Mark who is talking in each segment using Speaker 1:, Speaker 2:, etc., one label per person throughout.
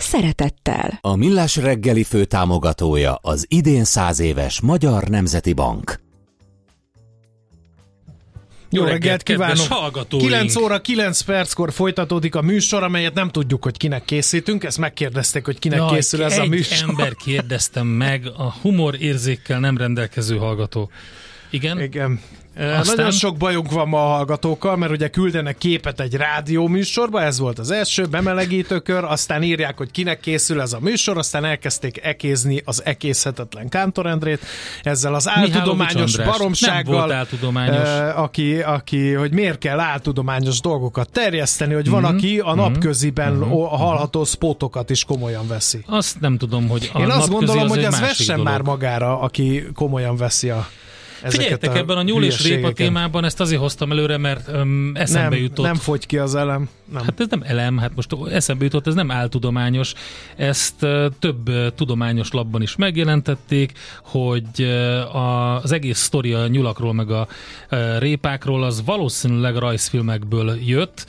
Speaker 1: szeretettel.
Speaker 2: A Millás reggeli főtámogatója az idén száz éves Magyar Nemzeti Bank.
Speaker 3: Jó reggelt kívánok!
Speaker 4: hallgatóink!
Speaker 3: 9 óra 9 perckor folytatódik a műsor, amelyet nem tudjuk, hogy kinek készítünk. Ezt megkérdezték, hogy kinek
Speaker 4: Jaj,
Speaker 3: készül ez a műsor.
Speaker 4: ember kérdeztem meg, a humor érzékkel nem rendelkező hallgató. Igen?
Speaker 3: Igen.
Speaker 4: Aztán-.
Speaker 3: Nagyon sok bajunk van ma a hallgatókkal, mert ugye küldenek képet egy rádió műsorba, ez volt az első bemelegítőkör, aztán írják, hogy kinek készül ez a műsor, aztán elkezdték ekézni az ekészhetetlen Kántorendrét, ezzel az áltudományos baromsággal,
Speaker 4: áltudományos.
Speaker 3: aki, aki, hogy miért kell áltudományos dolgokat terjeszteni, hogy van, aki a napköziben mm hallható spotokat is komolyan veszi.
Speaker 4: Azt nem tudom, hogy a
Speaker 3: Én azt gondolom,
Speaker 4: az
Speaker 3: hogy ez vessen
Speaker 4: dolog.
Speaker 3: már magára, aki komolyan veszi a
Speaker 4: Figyeljetek,
Speaker 3: a
Speaker 4: ebben a nyúl és répa témában ezt azért hoztam előre, mert um, eszembe
Speaker 3: nem,
Speaker 4: jutott.
Speaker 3: nem fogy ki az elem. Nem.
Speaker 4: Hát ez nem elem, hát most eszembe jutott, ez nem áltudományos. Ezt uh, több uh, tudományos labban is megjelentették, hogy uh, a, az egész sztori a nyulakról meg a uh, répákról az valószínűleg rajzfilmekből jött,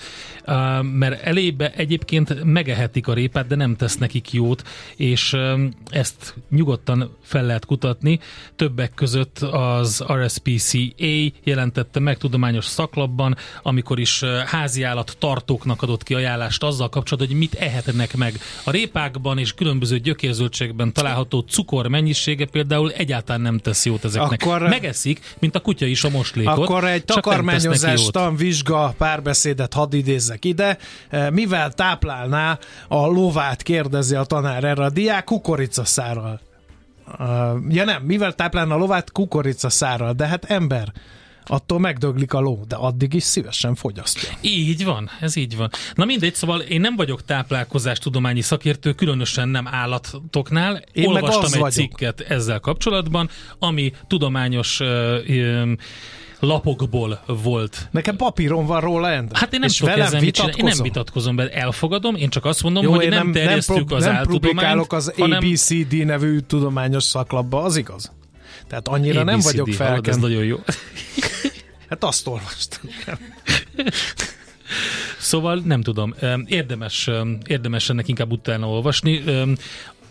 Speaker 4: mert elébe egyébként megehetik a répát, de nem tesz nekik jót, és ezt nyugodtan fel lehet kutatni. Többek között az RSPCA jelentette meg tudományos szaklapban, amikor is háziállat tartóknak adott ki ajánlást azzal kapcsolatban, hogy mit ehetnek meg. A répákban és különböző gyökérzöldségben található cukor mennyisége például egyáltalán nem tesz jót ezeknek.
Speaker 3: Akkor-
Speaker 4: Megeszik, mint a kutya is a moslékot.
Speaker 3: Akkor egy takarmányozás
Speaker 4: jót.
Speaker 3: tan vizsga párbeszédet hadd idézzek ide. Eh, Mivel táplálná a lovát, kérdezi a tanár erre a diák, kukoricaszárral. Uh, ja nem, mivel táplálna a lovát kukoricaszárral, de hát ember, attól megdöglik a ló, de addig is szívesen fogyasztja.
Speaker 4: Így van, ez így van. Na mindegy, szóval én nem vagyok táplálkozástudományi szakértő, különösen nem állatoknál.
Speaker 3: Én meg
Speaker 4: Olvastam
Speaker 3: az
Speaker 4: egy
Speaker 3: vagyok.
Speaker 4: cikket ezzel kapcsolatban, ami tudományos ö, ö, lapokból volt
Speaker 3: Nekem papíron van róla, Endre.
Speaker 4: Hát én nem
Speaker 3: És
Speaker 4: tudok ezzel mit csinálni. Én nem
Speaker 3: vitatkozom?
Speaker 4: be, elfogadom, én csak azt mondom,
Speaker 3: Jó,
Speaker 4: hogy
Speaker 3: én
Speaker 4: nem,
Speaker 3: nem, nem,
Speaker 4: terjesztük
Speaker 3: prób-
Speaker 4: az
Speaker 3: nem
Speaker 4: áltudományt,
Speaker 3: az
Speaker 4: hanem
Speaker 3: ABCD nevű tudományos szaklapba, az igaz? Tehát annyira nem
Speaker 4: ABCD,
Speaker 3: vagyok
Speaker 4: hallod, Ez nagyon jó.
Speaker 3: Hát azt olvastam.
Speaker 4: Szóval nem tudom, érdemes, érdemes ennek inkább utána olvasni.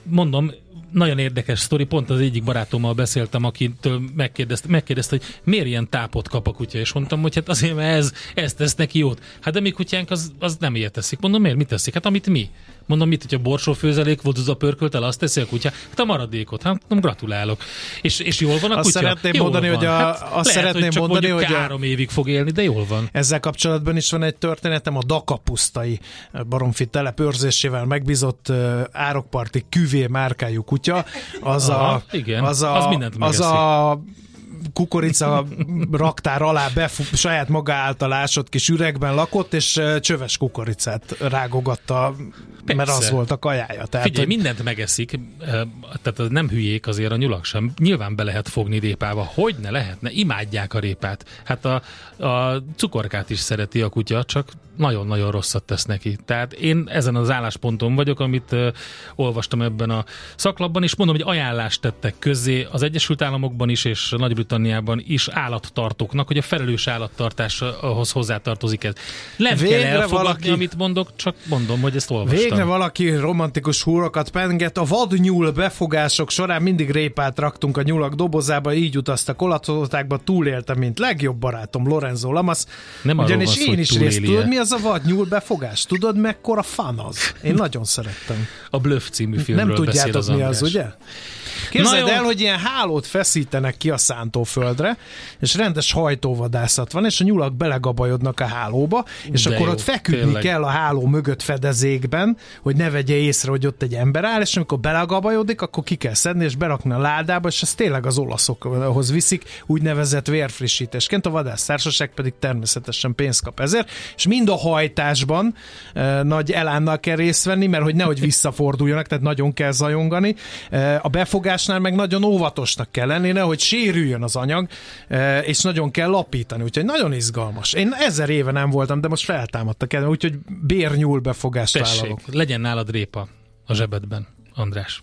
Speaker 4: Mondom, nagyon érdekes sztori, pont az egyik barátommal beszéltem, akitől megkérdezte, megkérdezte, hogy miért ilyen tápot kap a kutya, és mondtam, hogy hát azért, mert ez, ez tesz neki jót. Hát de mi kutyánk az, az nem ilyet teszik. Mondom, miért, mit teszik? Hát amit mi. Mondom, mit, hogyha borsófőzelék volt, az a pörkölt el, azt teszi a kutya? Hát a maradékot. Hát nem gratulálok. És, és jól van a
Speaker 3: Azt
Speaker 4: kutya?
Speaker 3: szeretném
Speaker 4: jól
Speaker 3: mondani,
Speaker 4: van.
Speaker 3: hogy a-
Speaker 4: hát
Speaker 3: azt
Speaker 4: lehet,
Speaker 3: szeretném
Speaker 4: hogy csak
Speaker 3: mondani, hogy a-
Speaker 4: három évig fog élni, de jól van.
Speaker 3: Ezzel kapcsolatban is van egy történetem, a Dakapusztai baromfi telep őrzésével megbízott árokparti küvé márkájú kutya. Az
Speaker 4: Aha,
Speaker 3: a,
Speaker 4: igen,
Speaker 3: az, a,
Speaker 4: az mindent
Speaker 3: az
Speaker 4: megeszik.
Speaker 3: a kukorica raktár alá befut, saját maga által ásott kis üregben lakott, és csöves kukoricát rágogatta, mert
Speaker 4: Persze.
Speaker 3: az volt a kajája. Tehát,
Speaker 4: Figyelj,
Speaker 3: hogy-
Speaker 4: mindent megeszik, eh, tehát az nem hülyék azért a nyulak sem. Nyilván be lehet fogni répába. Hogy ne lehetne? Imádják a répát. Hát a, a cukorkát is szereti a kutya, csak nagyon-nagyon rosszat tesz neki. Tehát én ezen az állásponton vagyok, amit uh, olvastam ebben a szaklapban, és mondom, hogy ajánlást tettek közzé az Egyesült Államokban is, és Nagy-Britanniában is állattartóknak, hogy a felelős állattartáshoz hozzátartozik ez. Nem
Speaker 3: Végre
Speaker 4: kell elfogadni,
Speaker 3: valaki-
Speaker 4: amit mondok, csak mondom, hogy ezt olvastam.
Speaker 3: Végre valaki romantikus húrokat penget. A vadnyúl befogások során mindig répát raktunk a nyulak dobozába, így utaztak olaszországba, túlélte, mint legjobb barátom Lorenzo Lamas.
Speaker 4: Nem
Speaker 3: Ugyanis
Speaker 4: van
Speaker 3: én is részt tudod, mi az a vadnyúl befogás? Tudod, mekkora fan az? Én nagyon szerettem.
Speaker 4: A Bluff című filmről
Speaker 3: Nem
Speaker 4: beszél
Speaker 3: tudjátok,
Speaker 4: az
Speaker 3: mi
Speaker 4: András.
Speaker 3: az, ugye? Képzeld el, hogy ilyen hálót feszítenek ki a szántóföldre, és rendes hajtóvadászat van, és a nyulak belegabajodnak a hálóba, és De akkor jó, ott feküdni tényleg. kell a háló mögött fedezékben, hogy ne vegye észre, hogy ott egy ember áll, és amikor belegabajodik, akkor ki kell szedni, és berakni a ládába, és ez tényleg az olaszokhoz viszik, úgynevezett vérfrissítésként, a vadásztársaság pedig természetesen pénzt kap ezért, és mind a hajtásban e, nagy elánnal kell részt venni, mert hogy nehogy visszaforduljanak, tehát nagyon kell zajongani. E, a befogásnál meg nagyon óvatosnak kell lenni, nehogy sérüljön az anyag, e, és nagyon kell lapítani, úgyhogy nagyon izgalmas. Én ezer éve nem voltam, de most feltámadtak el, úgyhogy bérnyúl befogást Tessék, vállalok.
Speaker 5: legyen nálad répa a zsebedben, András.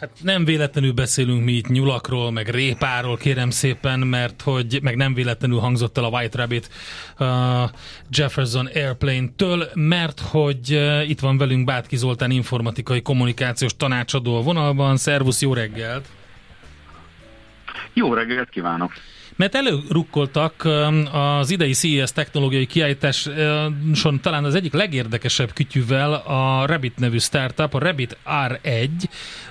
Speaker 5: Hát nem véletlenül beszélünk mi itt nyulakról, meg répáról, kérem szépen, mert hogy meg nem véletlenül hangzott el a White Rabbit uh, Jefferson Airplane-től, mert hogy uh, itt van velünk Bátki Zoltán informatikai kommunikációs tanácsadó a vonalban. Szervusz, jó reggelt!
Speaker 6: Jó reggelt kívánok!
Speaker 5: Mert előrukkoltak az idei CES technológiai kiállításon talán az egyik legérdekesebb kütyűvel a Rabbit nevű startup, a Rabbit R1,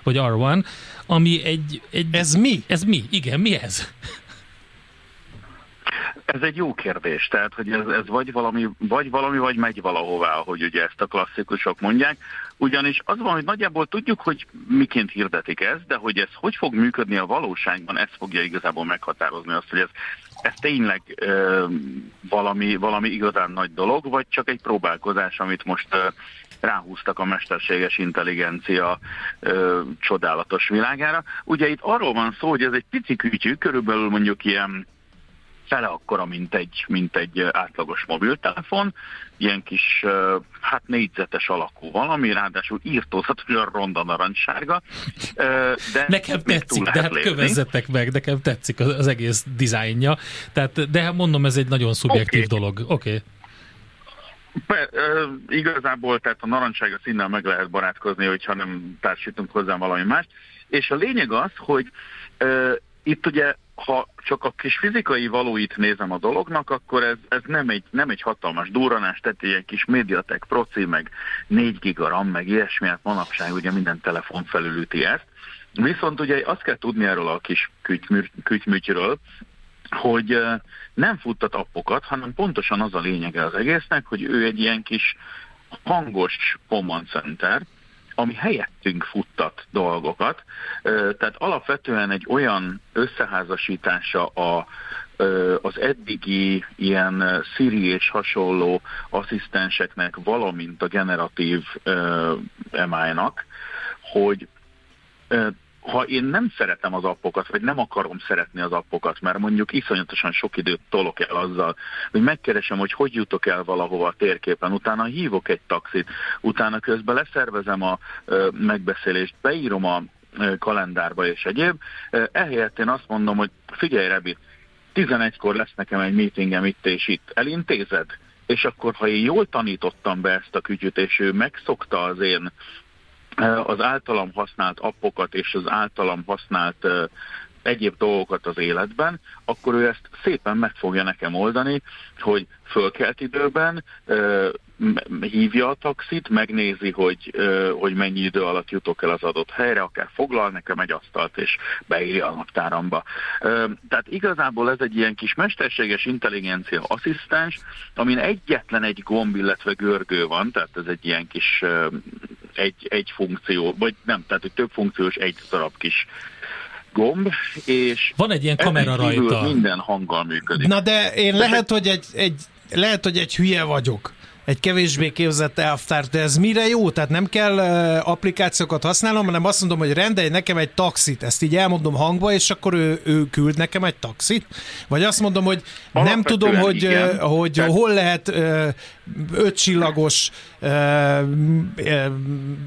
Speaker 5: vagy R1, ami egy... egy
Speaker 3: Ez mi?
Speaker 5: Ez mi? Igen, mi ez?
Speaker 6: Ez egy jó kérdés, tehát hogy ez, ez vagy, valami, vagy valami, vagy megy valahová, hogy ugye ezt a klasszikusok mondják. Ugyanis az van, hogy nagyjából tudjuk, hogy miként hirdetik ezt, de hogy ez hogy fog működni a valóságban, ez fogja igazából meghatározni azt, hogy ez, ez tényleg ö, valami, valami igazán nagy dolog, vagy csak egy próbálkozás, amit most ö, ráhúztak a mesterséges intelligencia ö, csodálatos világára. Ugye itt arról van szó, hogy ez egy pici kütyű, körülbelül mondjuk ilyen fele akkora, mint egy, mint egy átlagos mobiltelefon, ilyen kis, hát négyzetes alakú valami, ráadásul írtózatosan ronda narancssárga.
Speaker 5: De nekem tetszik, de hát lépni. kövezzetek meg, nekem tetszik az, az egész dizájnja. Tehát, de mondom, ez egy nagyon szubjektív okay. dolog. Oké. Okay.
Speaker 6: Be, ö, igazából, tehát a narancsága színnel meg lehet barátkozni, hogyha nem társítunk hozzá valami mást. És a lényeg az, hogy ö, itt ugye, ha csak a kis fizikai valóit nézem a dolognak, akkor ez, ez nem, egy, nem egy hatalmas durranás, tehát egy kis Mediatek proci, meg 4 giga RAM, meg ilyesmi, hát manapság ugye minden telefon felülüti ezt. Viszont ugye azt kell tudni erről a kis kütymű- hogy nem futtat appokat, hanem pontosan az a lényege az egésznek, hogy ő egy ilyen kis hangos command center, ami helyettünk futtat dolgokat. Tehát alapvetően egy olyan összeházasítása a, az eddigi ilyen Siri és hasonló asszisztenseknek, valamint a generatív MI-nak, hogy ha én nem szeretem az appokat, vagy nem akarom szeretni az appokat, mert mondjuk iszonyatosan sok időt tolok el azzal, hogy megkeresem, hogy hogy jutok el valahova a térképen, utána hívok egy taxit, utána közben leszervezem a megbeszélést, beírom a kalendárba és egyéb. Ehelyett én azt mondom, hogy figyelj Rebi, 11-kor lesz nekem egy meetingem itt és itt, elintézed? És akkor, ha én jól tanítottam be ezt a kütyüt, és ő megszokta az én az általam használt appokat és az általam használt ö, egyéb dolgokat az életben, akkor ő ezt szépen meg fogja nekem oldani, hogy fölkelt időben, m- hívja a taxit, megnézi, hogy, hogy mennyi idő alatt jutok el az adott helyre, akár foglal nekem egy asztalt és beírja a naptáramba. Tehát igazából ez egy ilyen kis mesterséges intelligencia asszisztens, amin egyetlen egy gomb, illetve görgő van, tehát ez egy ilyen kis egy, egy funkció, vagy nem, tehát egy több funkciós egy darab kis gomb, és
Speaker 4: Van egy ilyen kamera rajta.
Speaker 6: minden hanggal működik.
Speaker 3: Na de én lehet, hogy egy, egy, lehet, hogy egy hülye vagyok. Egy kevésbé képzett elvtárs, de ez mire jó? Tehát nem kell applikációkat használnom, hanem azt mondom, hogy rendelj nekem egy taxit. Ezt így elmondom hangba, és akkor ő, ő küld nekem egy taxit? Vagy azt mondom, hogy nem
Speaker 6: Alapvetően
Speaker 3: tudom, hogy,
Speaker 6: igen.
Speaker 3: hogy
Speaker 6: Tehát-
Speaker 3: hol lehet uh,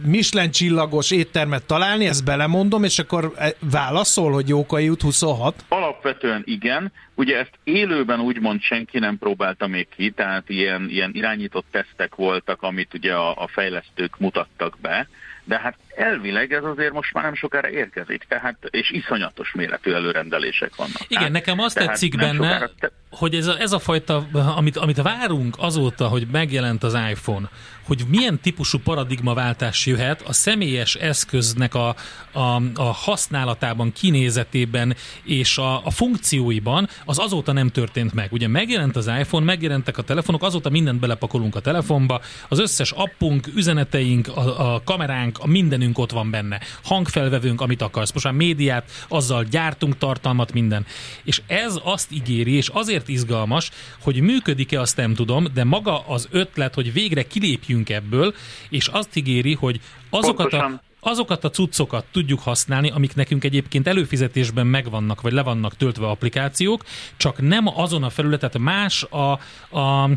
Speaker 3: Michelin csillagos éttermet találni, ezt belemondom, és akkor eh, válaszol, hogy Jókai út 26?
Speaker 6: Alapvetően igen. Ugye ezt élőben úgymond senki nem próbálta még ki, tehát ilyen, ilyen irányított tesztek voltak, amit ugye a, a fejlesztők mutattak be, de hát elvileg ez azért most már nem sokára érkezik, tehát, és iszonyatos méretű előrendelések vannak.
Speaker 4: Igen,
Speaker 6: Hát,
Speaker 4: nekem azt tetszik benne,
Speaker 6: te-
Speaker 4: hogy ez a, ez a fajta, amit, amit várunk azóta, hogy megjelent az iPhone, hogy milyen típusú paradigmaváltás jöhet a személyes eszköznek a, a, a használatában, kinézetében és a, a funkcióiban, az azóta nem történt meg. Ugye megjelent az iPhone, megjelentek a telefonok, azóta mindent belepakolunk a telefonba, az összes appunk, üzeneteink, a, a kameránk, a mindenünk ott van benne. Hangfelvevőnk, amit akarsz. Most már médiát, azzal gyártunk tartalmat, minden. És ez azt ígéri, és azért izgalmas, hogy működik-e, azt nem tudom, de maga az ötlet, hogy végre kilépjünk ebből, és azt ígéri, hogy azokat a, azokat a cuccokat tudjuk használni, amik nekünk egyébként előfizetésben megvannak, vagy le vannak töltve applikációk, csak nem azon a felületet, más a, a,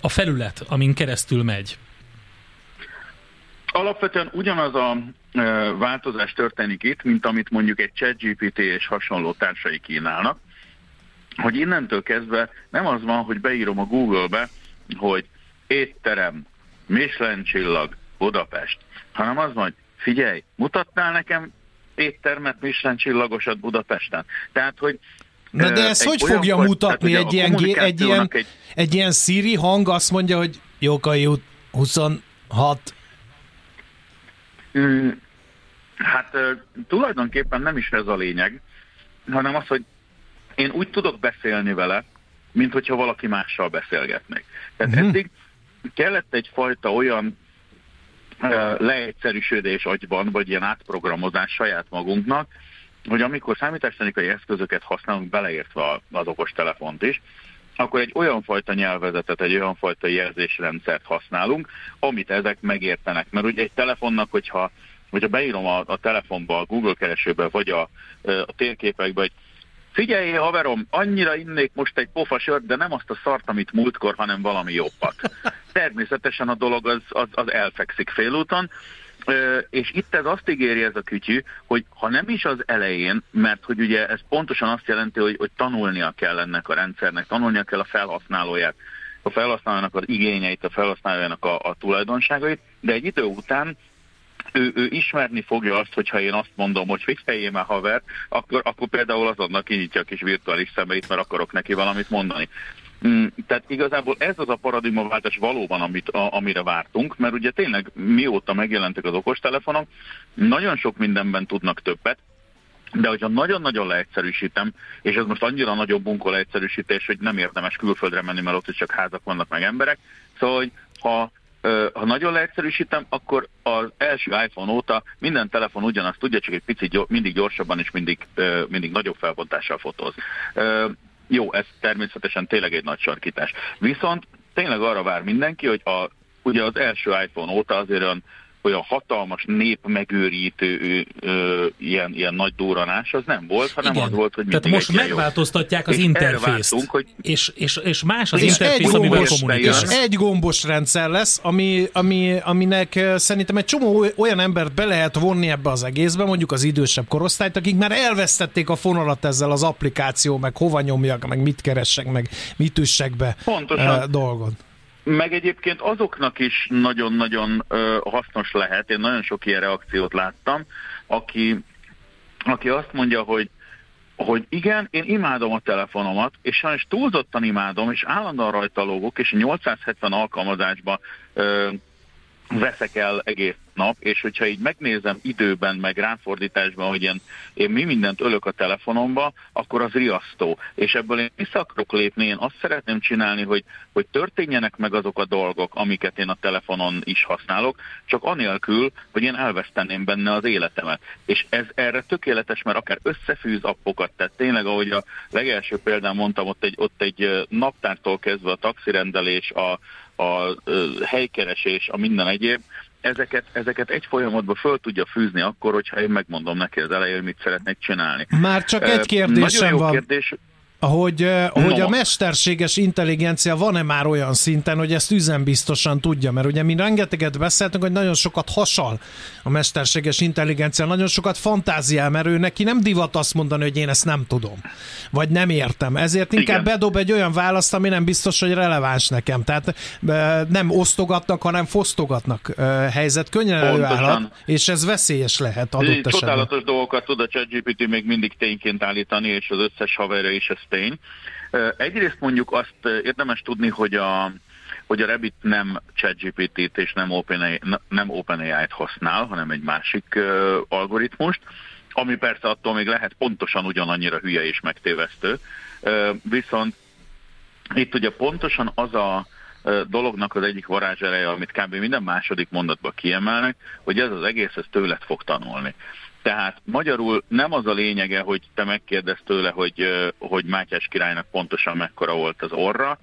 Speaker 4: a felület, amin keresztül megy.
Speaker 6: Alapvetően ugyanaz a változás történik itt, mint amit mondjuk egy ChatGPT és hasonló társai kínálnak, hogy innentől kezdve nem az van, hogy beírom a Google-be, hogy étterem, Michelin csillag, Budapest, hanem az van, hogy figyelj, mutattál nekem éttermet, Michelin csillagosat Budapesten. Tehát, hogy
Speaker 3: Na de ezt hogy
Speaker 6: olyan
Speaker 3: fogja
Speaker 6: faj-
Speaker 3: mutatni
Speaker 6: tehát
Speaker 3: egy ilyen, egy, ilyen, egy... egy ilyen Siri hang azt mondja, hogy Jókai út 26,
Speaker 6: Mm, Hát ö, tulajdonképpen nem is ez a lényeg, hanem az, hogy én úgy tudok beszélni vele, mint hogyha valaki mással beszélgetnék. Tehát
Speaker 3: Mhm.
Speaker 6: eddig kellett egyfajta olyan leegyszerűsödés agyban, vagy ilyen átprogramozás saját magunknak, hogy amikor számítástechnikai eszközöket használunk, beleértve az okostelefont is, akkor egy olyan fajta nyelvezetet, egy olyan fajta jelzésrendszert használunk, amit ezek megértenek. Mert ugye egy telefonnak, hogyha, hogyha beírom a, a telefonba, a Google keresőbe, vagy a, a térképekbe, hogy figyelj, haverom, annyira innék most egy pofa sört, de nem azt a szart, amit múltkor, hanem valami jobbat. Természetesen a dolog az, az, az elfekszik félúton, és itt ez azt ígéri ez a kütyű, hogy ha nem is az elején, mert hogy ugye ez pontosan azt jelenti, hogy, hogy tanulnia kell ennek a rendszernek, tanulnia kell a felhasználóját a felhasználónak az igényeit, a felhasználójának a, a tulajdonságait, de egy idő után ő, ő ismerni fogja azt, hogyha én azt mondom, hogy figyeljél már haver, akkor, akkor például azonnal kinyitja a kis virtuális szemeit, mert akarok neki valamit mondani. Mm, Tehát igazából ez az a paradigmaváltás valóban, amit, a, amire vártunk, mert ugye tényleg mióta megjelentek az okostelefonok, nagyon sok mindenben tudnak többet, de hogyha nagyon-nagyon leegyszerűsítem, és ez most annyira nagyobb bunkó leegyszerűsítés, hogy nem érdemes külföldre menni, mert ott is csak házak vannak meg emberek, szóval, hogy ha ha nagyon leegyszerűsítem, akkor az első iPhone óta minden telefon ugyanazt tudja, csak egy picit mindig gyorsabban és mindig, mindig nagyobb felbontással fotóz. Jó, ez természetesen tényleg egy nagy sarkítás. Viszont tényleg arra vár mindenki, hogy a, ugye az első iPhone óta azért olyan, olyan hatalmas nép megőrítő ö, ilyen, ilyen nagy durranás az nem volt, hanem
Speaker 4: Igen.
Speaker 6: az volt, hogy
Speaker 4: Tehát most megváltoztatják az
Speaker 6: És
Speaker 4: interfészt.
Speaker 6: hogy
Speaker 4: És, és, és más az
Speaker 3: És
Speaker 4: interfész,
Speaker 3: egy
Speaker 4: amivel
Speaker 3: gombos-
Speaker 4: kommunikálsz.
Speaker 6: bejön.
Speaker 3: Egy gombos rendszer lesz, ami, ami, aminek szerintem egy csomó oly- olyan embert be lehet vonni ebbe az egészbe, mondjuk az idősebb korosztályt, akik már elvesztették a fonalat ezzel az applikáció, meg hova nyomjak, meg mit keressek, meg mit üssek be
Speaker 6: Pontosan.
Speaker 3: dolgot.
Speaker 6: Meg egyébként azoknak is nagyon-nagyon hasznos lehet, én nagyon sok ilyen reakciót láttam, aki, aki azt mondja, hogy hogy igen, én imádom a telefonomat, és sajnos túlzottan imádom, és állandóan rajta lógok, és 870 alkalmazásba veszek el egész nap, és hogyha így megnézem időben, meg ráfordításban, hogy én, én mi mindent ölök a telefonomba, akkor az riasztó. És ebből én vissza akarok lépni, én azt szeretném csinálni, hogy, hogy történjenek meg azok a dolgok, amiket én a telefonon is használok, csak anélkül, hogy én elveszteném benne az életemet. És ez erre tökéletes, mert akár összefűz appokat, tehát tényleg, ahogy a legelső példán mondtam, ott egy, ott egy naptártól kezdve a taxirendelés, a, a helykeresés, a minden egyéb, ezeket, ezeket egy folyamatban föl tudja fűzni akkor, hogyha én megmondom neki az elején, hogy mit szeretnék csinálni.
Speaker 3: Már csak egy
Speaker 6: Nagyon
Speaker 3: kérdésem
Speaker 6: jó
Speaker 3: van.
Speaker 6: kérdés.
Speaker 3: Hogy, eh, hogy
Speaker 6: No.
Speaker 3: a mesterséges intelligencia van-e már olyan szinten, hogy ezt üzenbiztosan tudja, mert ugye mi rengeteget beszéltünk, hogy nagyon sokat hasal a mesterséges intelligencia, nagyon sokat fantáziál, mert ő neki nem divat azt mondani, hogy én ezt nem tudom, vagy nem értem. Ezért inkább
Speaker 6: Igen.
Speaker 3: bedob egy olyan választ, ami nem biztos, hogy releváns nekem. Tehát eh, nem osztogatnak, hanem fosztogatnak eh, helyzet könnyen előállhat, és ez veszélyes lehet adott esetben.
Speaker 6: Csodálatos dolgokat tud a ChatGPT még mindig tényként állítani, és az összes haverja is ez tény. Egyrészt mondjuk azt érdemes tudni, hogy a, hogy a Rabbit nem ChatGPT-t és nem OpenAI, nem OpenAI-t használ, hanem egy másik algoritmust, ami persze attól még lehet pontosan ugyanannyira hülye és megtévesztő. Viszont itt ugye pontosan az a dolognak az egyik varázsereje, amit kb. minden második mondatban kiemelnek, hogy ez az egész ez tőled fog tanulni. Tehát magyarul nem az a lényege, hogy te megkérdezz tőle, hogy, hogy Mátyás királynak pontosan mekkora volt az orra,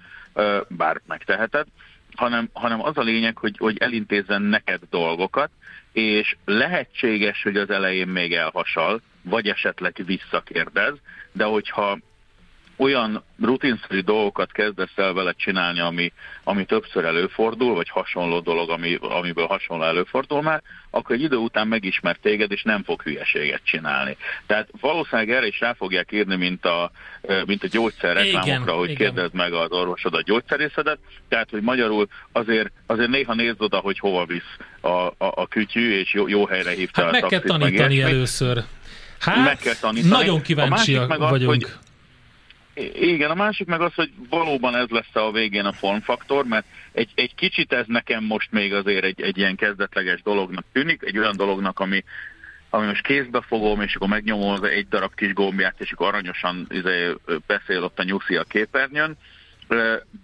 Speaker 6: bár megteheted, hanem, hanem az a lényeg, hogy, hogy elintézzen neked dolgokat, és lehetséges, hogy az elején még elhasal, vagy esetleg visszakérdez, de hogyha olyan rutinszerű dolgokat kezdesz el vele csinálni, ami, ami többször előfordul, vagy hasonló dolog, ami, amiből hasonló előfordul már, akkor egy idő után megismer téged, és nem fog hülyeséget csinálni. Tehát valószínűleg erre is rá fogják írni, mint a, mint a gyógyszerreklámokra,
Speaker 4: Igen,
Speaker 6: hogy
Speaker 4: igen.
Speaker 6: kérdezd meg az orvosod a gyógyszerészedet, tehát hogy magyarul azért, azért néha nézd oda, hogy hova visz a, a, a kütyű, és jó, jó helyre hívta
Speaker 4: Hát
Speaker 6: a
Speaker 4: meg kell
Speaker 6: meg
Speaker 4: tanítani
Speaker 6: ilyesmit.
Speaker 4: először. Hát,
Speaker 6: Meg kell tanítani.
Speaker 4: nagyon
Speaker 6: A
Speaker 4: kíváncsiak
Speaker 6: másik meg az,
Speaker 4: vagyunk.
Speaker 6: hogy- Igen, a másik meg az, hogy valóban ez lesz a végén a formfaktor, mert egy, egy kicsit ez nekem most még azért egy, egy ilyen kezdetleges dolognak tűnik, egy olyan dolognak, ami, ami most kézbe fogom, és akkor megnyomom az egy darab kis gombját, és akkor aranyosan izé, beszél ott a nyuszi a képernyőn,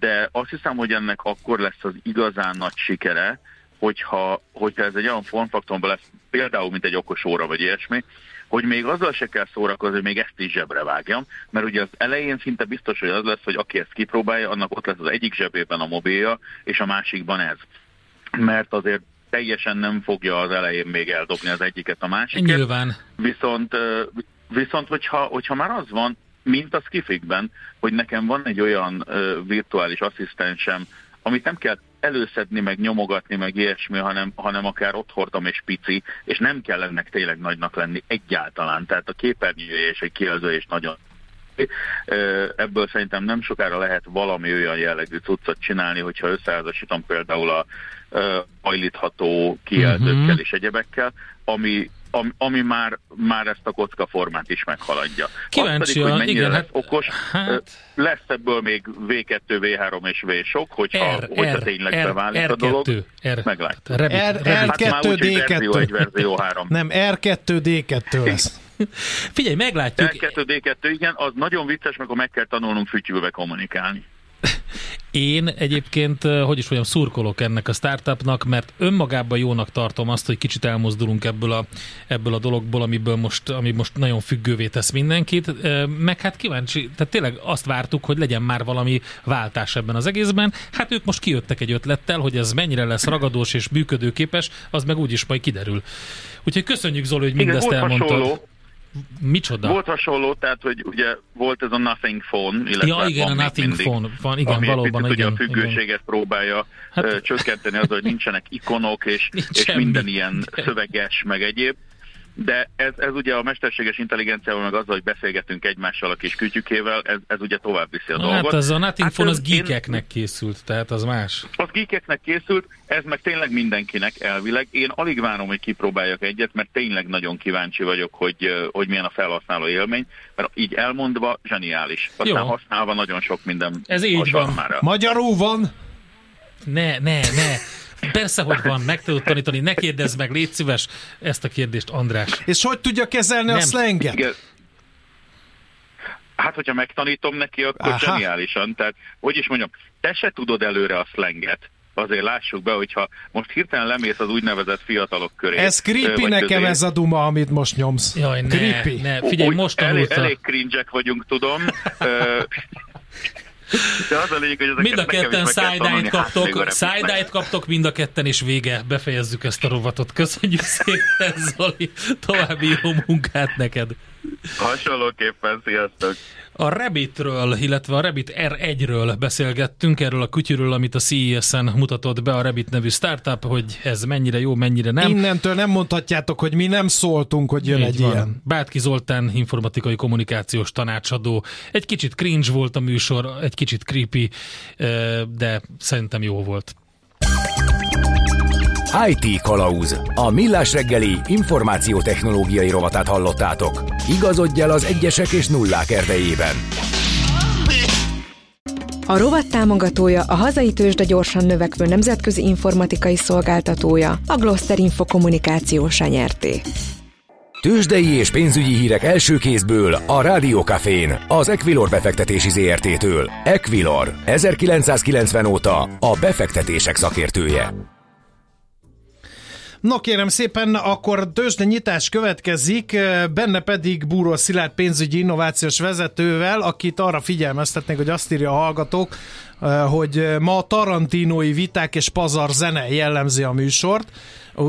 Speaker 6: de azt hiszem, hogy ennek akkor lesz az igazán nagy sikere, hogyha, hogyha ez egy olyan formfaktorban lesz, például, mint egy okos óra, vagy ilyesmi, hogy még azzal se kell szórakozni, hogy még ezt is zsebre vágjam, mert ugye az elején szinte biztos, hogy az lesz, hogy aki ezt kipróbálja, annak ott lesz az egyik zsebében a mobilja, és a másikban ez. Mert azért teljesen nem fogja az elején még eldobni az egyiket a másiket.
Speaker 4: Nyilván.
Speaker 6: Viszont, viszont hogyha, hogyha már az van, mint a Skifikben, hogy nekem van egy olyan virtuális asszisztensem, amit nem kell előszedni, meg nyomogatni, meg ilyesmi, hanem, hanem akár ott hordom és pici, és nem kell ennek tényleg nagynak lenni egyáltalán. Tehát a képernyője és egy kijelző és nagyon Ebből szerintem nem sokára lehet valami olyan jellegű cuccot csinálni, hogyha összeházasítom például a hajlítható kijelzőkkel
Speaker 4: Mhm.
Speaker 6: és egyebekkel, ami, ami, ami már, már ezt a kocka formát is meghaladja.
Speaker 4: Kíváncsi
Speaker 6: pedig, hogy mennyire
Speaker 4: igen,
Speaker 6: lesz
Speaker 4: hát-
Speaker 6: okos,
Speaker 4: hát-
Speaker 6: lesz ebből még V2, V3 és V sok, hogyha,
Speaker 4: R,
Speaker 6: hogyha
Speaker 4: R,
Speaker 6: tényleg
Speaker 4: R,
Speaker 6: beválik a dolog.
Speaker 4: R2, R,
Speaker 6: Meglátjuk.
Speaker 4: Rabbit,
Speaker 3: R-. R-
Speaker 6: Hát már úgy, hogy verzió
Speaker 3: R2D2.
Speaker 6: 1, verzió 3.
Speaker 3: Nem, R2D2 lesz.
Speaker 4: Figyelj, meglátjuk.
Speaker 6: R2D2, igen, az nagyon vicces, meg meg kell tanulnunk fütyülve kommunikálni.
Speaker 4: Én egyébként, eh, hogy is mondjam, szurkolok ennek a startupnak, mert önmagában jónak tartom azt, hogy kicsit elmozdulunk ebből a, ebből a dologból, amiből most, ami most nagyon függővé tesz mindenkit, Eh, meg hát kíváncsi, tehát tényleg azt vártuk, hogy legyen már valami váltás ebben az egészben. Hát ők most kijöttek egy ötlettel, hogy ez mennyire lesz ragadós és működőképes, az meg úgyis majd kiderül. Úgyhogy köszönjük Zoli, hogy
Speaker 6: Igen,
Speaker 4: mindezt
Speaker 6: volt
Speaker 4: elmondtad.
Speaker 6: hasonló,
Speaker 4: Micsoda?
Speaker 6: volt hasonló, tehát hogy ugye volt ez a Nothing Phone, illetve
Speaker 4: ja, igen, a
Speaker 6: van
Speaker 4: Nothing
Speaker 6: mindig,
Speaker 4: Phone van, igen,
Speaker 6: ami
Speaker 4: valóban,
Speaker 6: picit
Speaker 4: igen.
Speaker 6: ugye a
Speaker 4: igen.
Speaker 6: függőséget próbálja
Speaker 4: Hát-
Speaker 6: csökkenteni azzal, hogy nincsenek ikonok, és,
Speaker 4: Nincs
Speaker 6: és
Speaker 4: semmi.
Speaker 6: minden ilyen
Speaker 4: Igen.
Speaker 6: szöveges, meg egyéb. De ez, ez ugye a mesterséges intelligenciával, meg azzal, hogy beszélgetünk egymással a kis kütyükével, ez, ez ugye tovább viszi a
Speaker 4: Na,
Speaker 6: dolgot.
Speaker 4: hát ez a Nothing Phone, az
Speaker 6: ez- én-
Speaker 4: geekeknek készült, tehát az más.
Speaker 6: Az geekeknek készült, ez meg tényleg mindenkinek elvileg. Én alig várom, hogy kipróbáljak egyet, mert tényleg nagyon kíváncsi vagyok, hogy, hogy milyen a felhasználó élmény, mert így elmondva zseniális. Aztán
Speaker 4: Jó.
Speaker 6: használva nagyon sok minden
Speaker 4: Ez így van.
Speaker 6: sarmára.
Speaker 3: Magyarul van?
Speaker 4: Ne, ne, ne. Persze, hogy van, meg tudod tanítani. Ne kérdezz meg, légy szíves ezt a kérdést, András.
Speaker 3: És hogy tudja kezelni
Speaker 4: Nem.
Speaker 3: a szlenget?
Speaker 6: Igen. Hát, hogyha megtanítom neki, akkor
Speaker 3: Aha.
Speaker 6: Zseniálisan. Tehát, hogy is mondjam, te se tudod előre a slanget. Azért lássuk be, hogyha most hirtelen lemész az úgynevezett fiatalok köré.
Speaker 3: Ez creepy nekem
Speaker 6: közé,
Speaker 3: ez a duma, amit most nyomsz.
Speaker 4: Jaj, ne,
Speaker 3: creepy.
Speaker 4: ne. Figyelj,
Speaker 6: Úgy
Speaker 4: most
Speaker 6: elég,
Speaker 4: tanulta.
Speaker 6: elég cringe vagyunk, tudom. De az a lényeg, hogy ezeket
Speaker 4: Mind a ketten side-eye-t
Speaker 6: hát
Speaker 4: kaptok, side kaptok mind a ketten, és vége. Befejezzük ezt a rovatot. Köszönjük szépen, Zoli. További jó munkát neked.
Speaker 6: Hasonlóképpen, sziasztok!
Speaker 4: A Rabbitről, illetve a Rabbit R1-ről beszélgettünk, erről a kütyűről, amit a CES-en mutatott be a Rabbit nevű startup, hogy ez mennyire jó, mennyire nem.
Speaker 3: Innentől nem mondhatjátok, hogy mi nem szóltunk, hogy jön
Speaker 4: Így
Speaker 3: egy
Speaker 4: van.
Speaker 3: ilyen.
Speaker 4: Bátki Zoltán, informatikai kommunikációs tanácsadó. Egy kicsit cringe volt a műsor, egy kicsit creepy, de szerintem jó volt.
Speaker 7: IT Kalauz. A millás reggeli információtechnológiai rovatát hallottátok. Igazodj el az egyesek és nullák erdejében.
Speaker 1: A rovat támogatója a hazai tőzsde gyorsan növekvő nemzetközi informatikai szolgáltatója, a Gloster Info kommunikációs nyerté.
Speaker 7: Tőzsdei és pénzügyi hírek első kézből a Rádiókafén, az Equilor befektetési ZRT-től. Equilor, 1990 óta a befektetések szakértője.
Speaker 3: No kérem szépen, akkor tőzsde nyitás következik, benne pedig Búró Szilárd pénzügyi innovációs vezetővel, akit arra figyelmeztetnék, hogy azt írja a hallgatók, hogy ma tarantinói viták és pazar zene jellemzi a műsort,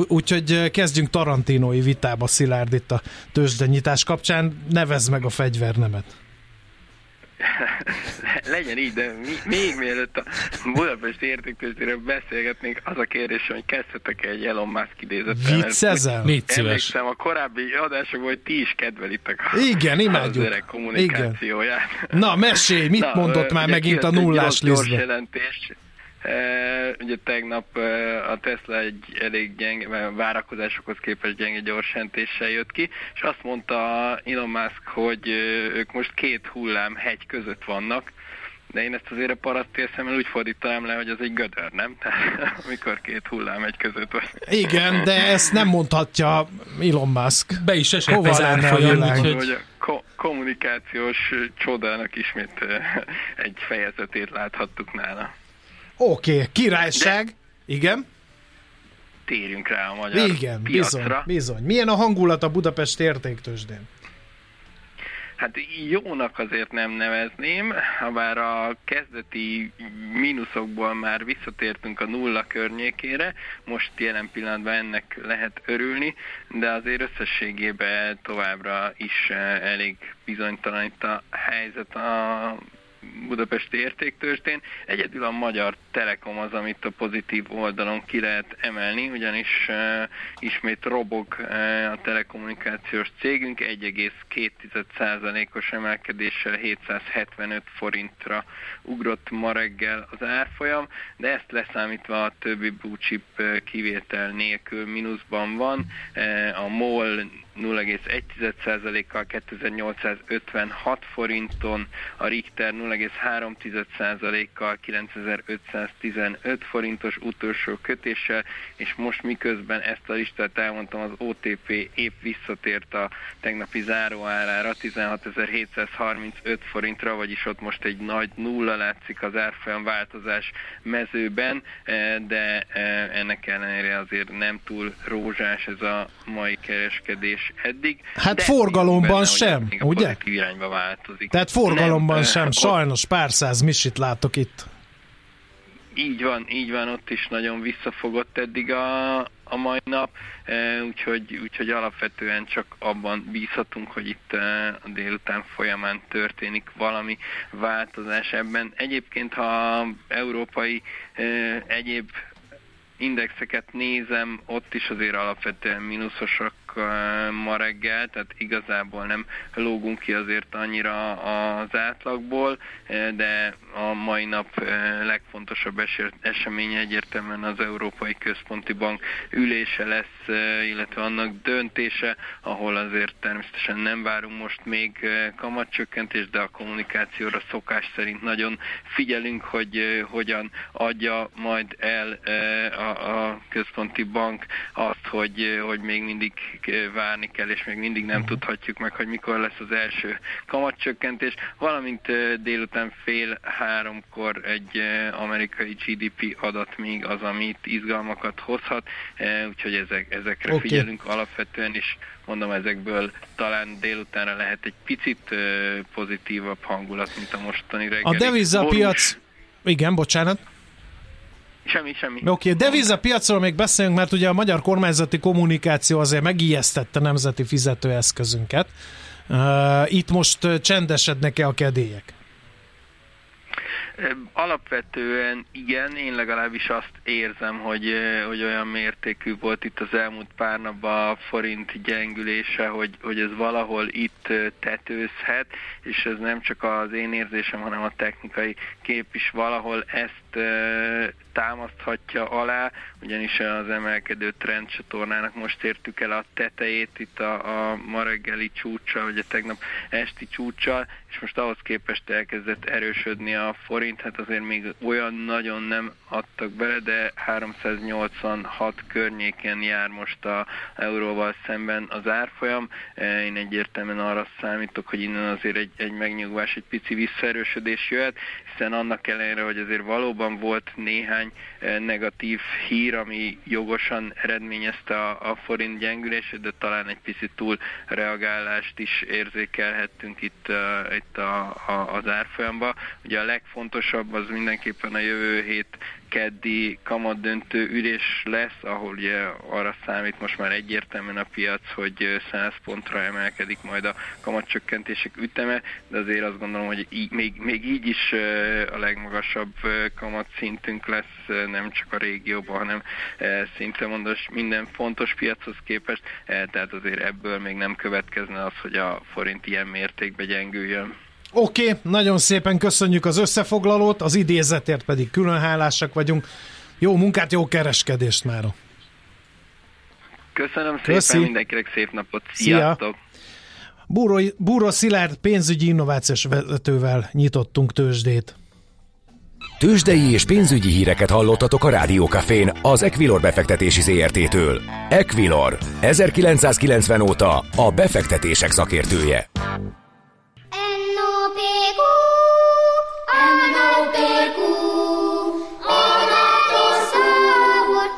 Speaker 3: úgyhogy kezdjünk tarantinói vitába Szilárd itt a tőzsde nyitás kapcsán, nevezd meg a fegyvernemet.
Speaker 8: Legyen így, de mi, még mielőtt a Budapesti értéktőzsdéről beszélgetnénk, az a kérdés, hogy kezdhetek egy Elon Musk idézettel. mert
Speaker 3: Viccezel?
Speaker 4: Légy szíves.
Speaker 8: Emlékszem a korábbi adásokban, hogy ti is kedvelitek a,
Speaker 3: Igen,
Speaker 8: az
Speaker 3: imádjuk.
Speaker 8: öreg kommunikációját.
Speaker 3: Na, mesélj, mit
Speaker 8: Na,
Speaker 3: mondott
Speaker 8: ö,
Speaker 3: már megint a nullás
Speaker 8: gyors jelentés. Ugye tegnap a Tesla egy elég gyenge, várakozásokhoz képest gyenge gyors jelentéssel jött ki, és azt mondta Elon Musk, hogy ők most két hullám hegy között vannak, de én ezt azért a parasztér szemmel úgy fordítanám le, hogy az egy gödör, nem? Tehát amikor két hullám egy között vagy.
Speaker 3: Igen, de ezt nem mondhatja Elon Musk.
Speaker 4: Be is esett
Speaker 3: Hova
Speaker 4: az
Speaker 3: lenne a
Speaker 4: árfolyam, úgyhogy
Speaker 8: hogy a ko- kommunikációs csodának ismét egy fejezetét láthattuk nála.
Speaker 3: Oké, okay, királyság. Igen?
Speaker 8: Térjünk rá a magyar
Speaker 3: Igen, bizony,
Speaker 8: piacra.
Speaker 3: bizony. Milyen a hangulat a Budapest értéktősdén?
Speaker 8: Hát jónak azért nem nevezném, ha bár a kezdeti mínuszokból már visszatértünk a nulla környékére, most jelen pillanatban ennek lehet örülni, de azért összességében továbbra is eh, elég bizonytalan itt a helyzet a budapesti értéktőzsdén. Egyedül a Magyar Telekom az, amit a pozitív oldalon ki lehet emelni, ugyanis uh, ismét robog uh, a telekommunikációs cégünk, 1,2%-os emelkedéssel 775 forintra ugrott ma reggel az árfolyam, de ezt leszámítva a többi blue kivétel nélkül mínuszban van. Uh, a MOL 0,1%-kal 2856 forinton, a Richter 0,3%-kal 9515 forintos utolsó kötéssel, és most miközben ezt a listát elmondtam, az OTP épp visszatért a tegnapi záróárára 16735 forintra, vagyis ott most egy nagy nulla látszik az árfolyam változás mezőben, eh, de eh, ennek ellenére azért nem túl rózsás ez a mai kereskedés eddig.
Speaker 3: Hát
Speaker 8: de
Speaker 3: forgalomban
Speaker 8: benne,
Speaker 3: sem, ugye?
Speaker 8: irányba változik.
Speaker 3: Tehát forgalomban
Speaker 8: Nem,
Speaker 3: sem, sajnos pár száz misit látok itt.
Speaker 8: Így van, így van, ott is nagyon visszafogott eddig a, a mai nap, úgyhogy, úgyhogy alapvetően csak abban bízhatunk, hogy itt a délután folyamán történik valami változás ebben. Egyébként, ha európai egyéb indexeket nézem, ott is azért alapvetően mínuszosak eh, ma reggel, tehát igazából nem lógunk ki azért annyira az átlagból, de a mai nap legfontosabb es- eseménye egyértelműen az Európai Központi Bank ülése lesz, illetve annak döntése, ahol azért természetesen nem várunk most még kamatcsökkentést, de a kommunikációra szokás szerint nagyon figyelünk, hogy hogyan adja majd el a, központi bank azt, hogy, hogy még mindig eh, várni kell, és még mindig nem tudhatjuk meg, hogy mikor lesz az első kamatcsökkentés, valamint eh, délután fél háromkor egy eh, amerikai GDP adat még az, amit izgalmakat hozhat, úgyhogy ezek, ezekre
Speaker 3: Oké.
Speaker 8: figyelünk alapvetően, és mondom, ezekből talán délutánra lehet egy picit pozitívabb hangulat, mint a mostani reggel.
Speaker 3: A devizapiac... Igen, bocsánat.
Speaker 8: Semmi, semmi.
Speaker 3: Oké, okay, devizapiacról még beszéljünk, mert ugye a magyar kormányzati kommunikáció azért megijesztette nemzeti fizetőeszközünket. Uh, itt most csendesednek-e a kedélyek?
Speaker 8: Alapvetően igen, én legalábbis azt érzem, hogy, hogy olyan mértékű volt itt az elmúlt pár napban a forint gyengülése, hogy, hogy ez valahol itt tetőzhet, és ez nem csak az én érzésem, hanem a technikai kép is valahol ezt támaszthatja alá, ugyanis az emelkedő trendcsatornának most értük el a tetejét itt a, a ma reggeli csúcsa, vagy a tegnap esti csúcsa, és most ahhoz képest elkezdett erősödni a forint, hát azért még olyan nagyon nem adtak bele, de 386 környéken jár most a euróval szemben az árfolyam. Én egyértelműen arra számítok, hogy innen azért egy, egy megnyugvás, egy pici visszaerősödés jöhet, hiszen annak ellenére, hogy azért valóban volt néhány eh, negatív hír, ami jogosan eredményezte a, a forint gyengülését, de talán egy picit túl reagálást is érzékelhettünk itt, uh, itt a, a, az árfolyamba. Ugye a legfontosabb az mindenképpen a jövő hét keddi kamatdöntő ülés lesz, ahol ugye arra számít most már egyértelműen a piac, hogy 100 pontra emelkedik majd a kamatcsökkentések üteme, de azért azt gondolom, hogy így, még, még így is a legmagasabb kamatszintünk lesz, nem csak a régióban, hanem szinte mondos minden fontos piachoz képest, eh, tehát azért ebből még nem következne az, hogy a forint ilyen mértékben gyengüljön.
Speaker 3: Oké, okay, nagyon szépen köszönjük az összefoglalót, az idézetért pedig külön hálásak vagyunk. Jó munkát, jó kereskedést már.
Speaker 8: Köszönöm szépen,
Speaker 3: Köszi.
Speaker 8: mindenkinek szép napot,
Speaker 3: Szia.
Speaker 8: sziasztok!
Speaker 3: Búró, Búró Szilárd pénzügyi innovációs vezetővel nyitottunk tőzsdét.
Speaker 7: Tőzsdei és pénzügyi híreket hallottatok a Rádiókafén az Equilor befektetési ZRT-től. Equilor, 1990 óta a befektetések szakértője.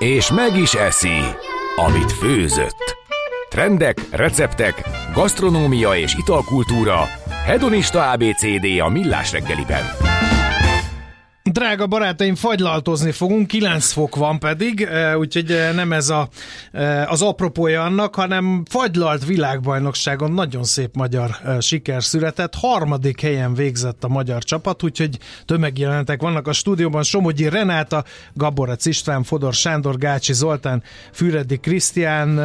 Speaker 7: És meg is eszi, amit főzött. Trendek, receptek, gasztronómia és italkultúra, hedonista ABCD a millás reggeliben.
Speaker 3: Drága barátaim, fagylaltozni fogunk, 9 fok van pedig, eh, úgyhogy eh, nem ez a, eh, az apropója annak, hanem fagylalt világbajnokságon nagyon szép magyar siker született. Harmadik helyen végzett a magyar csapat, úgyhogy tömegjelentek vannak a stúdióban. Somogyi Renáta, Gaborec István, Fodor Sándor, Gácsi Zoltán, Füredi Krisztián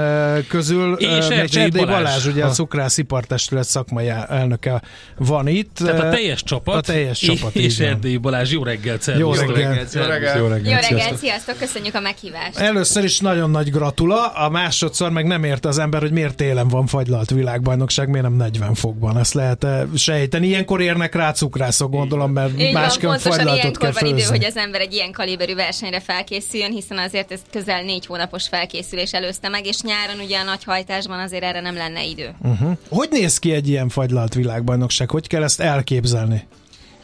Speaker 3: közül.
Speaker 4: És
Speaker 3: még
Speaker 4: Erdélyi
Speaker 3: Erdélyi
Speaker 4: Balázs.
Speaker 3: Balázs, ugye a
Speaker 4: Ha.
Speaker 3: Cukrász Ipartestület szakmai elnöke van itt.
Speaker 4: Tehát a teljes csapat.
Speaker 3: A teljes csapat,
Speaker 4: És
Speaker 3: így van.
Speaker 4: Erdélyi Balázs, jó reggelt,
Speaker 3: Jó
Speaker 4: szervusztok.
Speaker 3: reggelt.
Speaker 9: Jó reggelt.
Speaker 3: Jó reggelt.
Speaker 10: Jó reggelt,
Speaker 3: Sziasztok.
Speaker 10: sziasztok, köszönjük a meghívást.
Speaker 3: Először is nagyon nagy gratula, a másodszor meg nem érte az ember, hogy miért télen van fagylalt világbajnokság, miért nem 40 fokban. Ezt lehet eh, sejteni. Ilyenkor érnek rá cukrászok, gondolom, mert
Speaker 10: Így van,
Speaker 3: másképp
Speaker 10: pontosan
Speaker 3: fagylaltot
Speaker 10: ilyenkor
Speaker 3: kell
Speaker 10: van idő, hogy az ember egy ilyen kaliberű versenyre felkészüljön, hiszen azért ez közel négy hónapos felkészülés előzte meg, és nyáron ugye a nagy hajtásban azért erre nem lenne idő.
Speaker 3: Uh-huh. Hogy néz ki egy ilyen fagylalt világbajnokság? Hogy kell ezt elképzelni?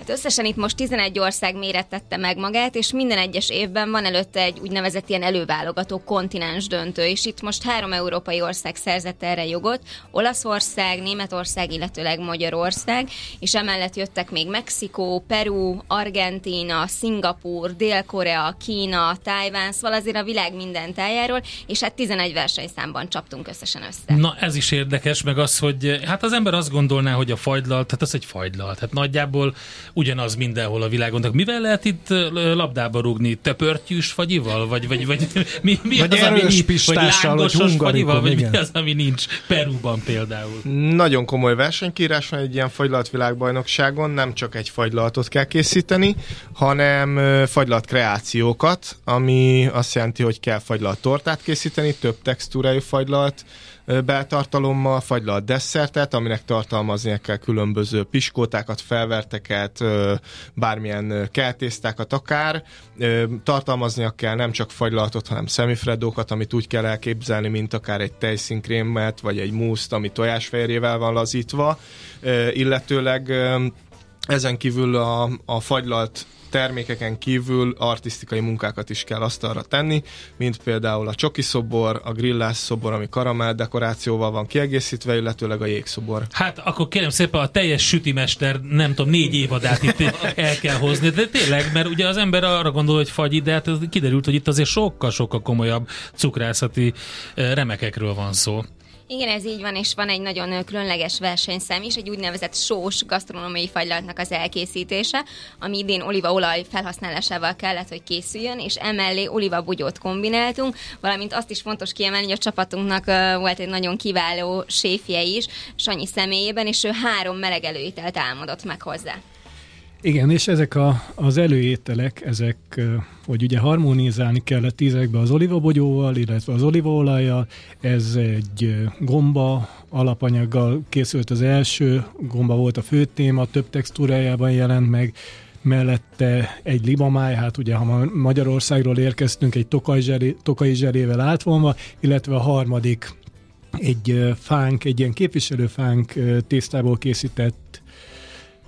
Speaker 10: Hát összesen itt most 11 ország mérettette meg magát, és minden egyes évben van előtte egy úgynevezett ilyen előválogató kontinens döntő, és itt most három európai ország szerzett erre jogot, Olaszország, Németország, illetőleg Magyarország, és emellett jöttek még Mexikó, Peru, Argentína, Szingapur, Dél-Korea, Kína, Tájván, szóval azért a világ minden tájáról, és hát 11 versenyszámban csaptunk összesen össze.
Speaker 4: Na ez is érdekes, meg az, hogy hát az ember azt gondolná, hogy a fagylalt, hát az egy fagylalt, hát nagyjából ugyanaz mindenhol a világon. De mivel lehet itt labdába rúgni? Töpörtyűs fagyival? Vagy, vagy, vagy mi, mi
Speaker 3: Vagy
Speaker 4: az, ami nincs?
Speaker 3: vagy
Speaker 4: lángosos fagyival? Vagy mi
Speaker 3: igen.
Speaker 4: az, ami nincs Perúban például?
Speaker 9: Nagyon komoly versenykírás van egy ilyen fagylalt világbajnokságon, nem csak egy fagylaltot kell készíteni, hanem ö, fagylalt kreációkat, ami azt jelenti, hogy kell fagylalt tortát készíteni, több textúrájú fagylalt beltartalommal, fagylalt desszertet, aminek tartalmaznia kell különböző piskótákat, felverteket, bármilyen keltésztákat akár. Tartalmaznia kell nem csak fagylaltot, hanem szemifredókat, amit úgy kell elképzelni, mint akár egy tejszínkrémet, vagy egy múszt, ami tojásfehérjével van lazítva, illetőleg ezen kívül a, a fagylalt termékeken kívül artisztikai munkákat is kell asztalra tenni, mint például a csoki szobor, a grillás szobor, ami karamell dekorációval van kiegészítve, illetőleg a jégszobor.
Speaker 4: Hát akkor kérem szépen a teljes sütimester, nem tudom, négy évadát itt el kell hozni, de tényleg, mert ugye az ember arra gondol, hogy fagyi, de hát kiderült, hogy itt azért sokkal-sokkal komolyabb cukrászati eh, remekekről van szó.
Speaker 10: Igen, ez így van, és van egy nagyon különleges versenyszám is, egy úgynevezett sós gasztronómiai fagylaltnak az elkészítése, ami idén olívaolaj felhasználásával kellett, hogy készüljön, és emellé olívabugyót kombináltunk, valamint azt is fontos kiemelni, hogy a csapatunknak volt egy nagyon kiváló séfje is, Sanyi személyében, és ő három meleg előételt álmodott meg hozzá.
Speaker 11: Igen, és ezek a, az előételek, ezek, hogy ugye harmonizálni kellett tízekbe az olivabogyóval, illetve az olívaolajjal, ez egy gomba alapanyaggal készült az első, gomba volt a fő téma, több textúrájában jelent meg, mellette egy libamáj, hát ugye ha ma Magyarországról érkeztünk, egy tokai, zselé, tokai zselével átvonva, illetve a harmadik egy fánk, egy ilyen képviselőfánk tésztából készített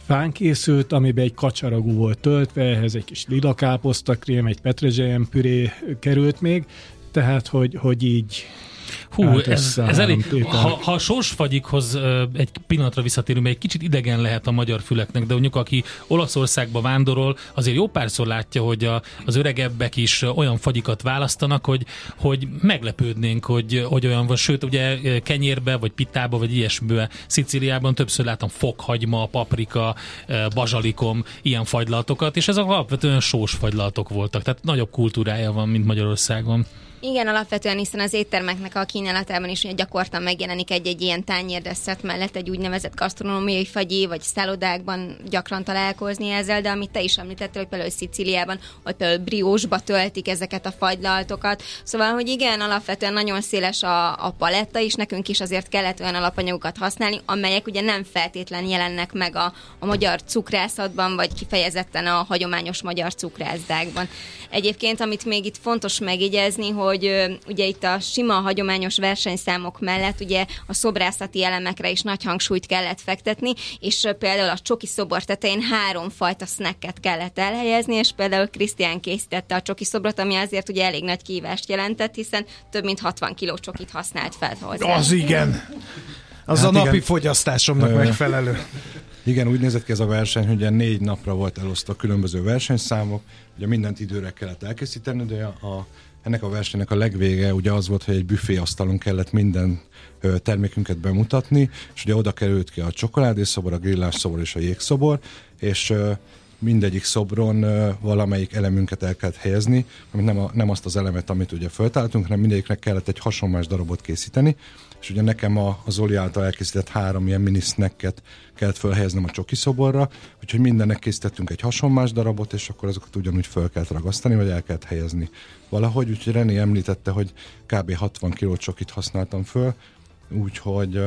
Speaker 11: fán készült, amiben egy kacsaragú volt töltve, ehhez egy kis lila káposztakrém, egy petrezselyem püré került még, tehát hogy, hogy így
Speaker 4: Hú,
Speaker 11: állt
Speaker 4: ez, ez elég, ha, ha a sorsfagyikhoz egy pillanatra visszatérünk, mert egy kicsit idegen lehet a magyar füleknek, de mondjuk aki Olaszországba vándorol, azért jó párszor látja, hogy a, az öregebbek is olyan fagyikat választanak, hogy, hogy meglepődnénk, hogy, hogy olyan van. Sőt, ugye kenyérbe, vagy pittába, vagy ilyesmibe Szicíliában többször látom fokhagyma, paprika, bazsalikom, ilyen fagylaltokat, és ezek alapvetően sós fagylaltok voltak, tehát nagyobb kultúrája van, mint Magyarországon.
Speaker 10: Igen, alapvetően, hiszen az éttermeknek a kínálatában is ugye gyakortan megjelenik egy-egy ilyen tányérdesszet mellett egy úgynevezett gasztronómiai fagyi, vagy szállodákban gyakran találkozni ezzel, de amit te is említettél, hogy például Szicíliában, vagy például briósba töltik ezeket a fagylaltokat. Szóval, hogy igen, alapvetően nagyon széles a, a paletta, és nekünk is azért kellett olyan alapanyagokat használni, amelyek ugye nem feltétlen jelennek meg a, a magyar cukrászatban, vagy kifejezetten a hagyományos magyar cukrászdákban. Egyébként, amit még itt fontos megjegyezni, hogy ö, ugye itt a sima hagyományos versenyszámok mellett ugye a szobrászati elemekre is nagy hangsúlyt kellett fektetni, és például a csoki szobor tetején három fajta snacket kellett elhelyezni, és például Krisztián készítette a csoki szobrot, ami azért ugye elég nagy kívást jelentett, hiszen több mint 60 kiló csokit használt fel hozzá.
Speaker 3: Az igen. Az
Speaker 9: Hát
Speaker 3: a napi
Speaker 9: igen.
Speaker 3: fogyasztásomnak
Speaker 9: Ö.
Speaker 3: megfelelő.
Speaker 12: Igen, úgy nézett ki ez a verseny, hogy ilyen négy napra volt elosztva különböző versenyszámok, ugye mindent időre kellett elkészíteni, de a, a, ennek a versenynek a legvége ugye az volt, hogy egy büféasztalon kellett minden termékünket bemutatni, és ugye oda került ki a csokoládészobor, a grillás szobor és a jégszobor, és mindegyik szobron valamelyik elemünket el kellett helyezni, amit nem, a, nem azt az elemet, amit ugye föltáltunk, hanem mindegyiknek kellett egy hasonlás darabot készíteni, és ugye nekem a, az Zoli által elkészített három ilyen mini snacket kellett felhelyeznem a csoki szoborra, úgyhogy mindennek készítettünk egy hasonlás darabot, és akkor azokat ugyanúgy föl kellett ragasztani, vagy el kellett helyezni valahogy, úgyhogy René említette, hogy kb. 60 kg csokit használtam föl, úgyhogy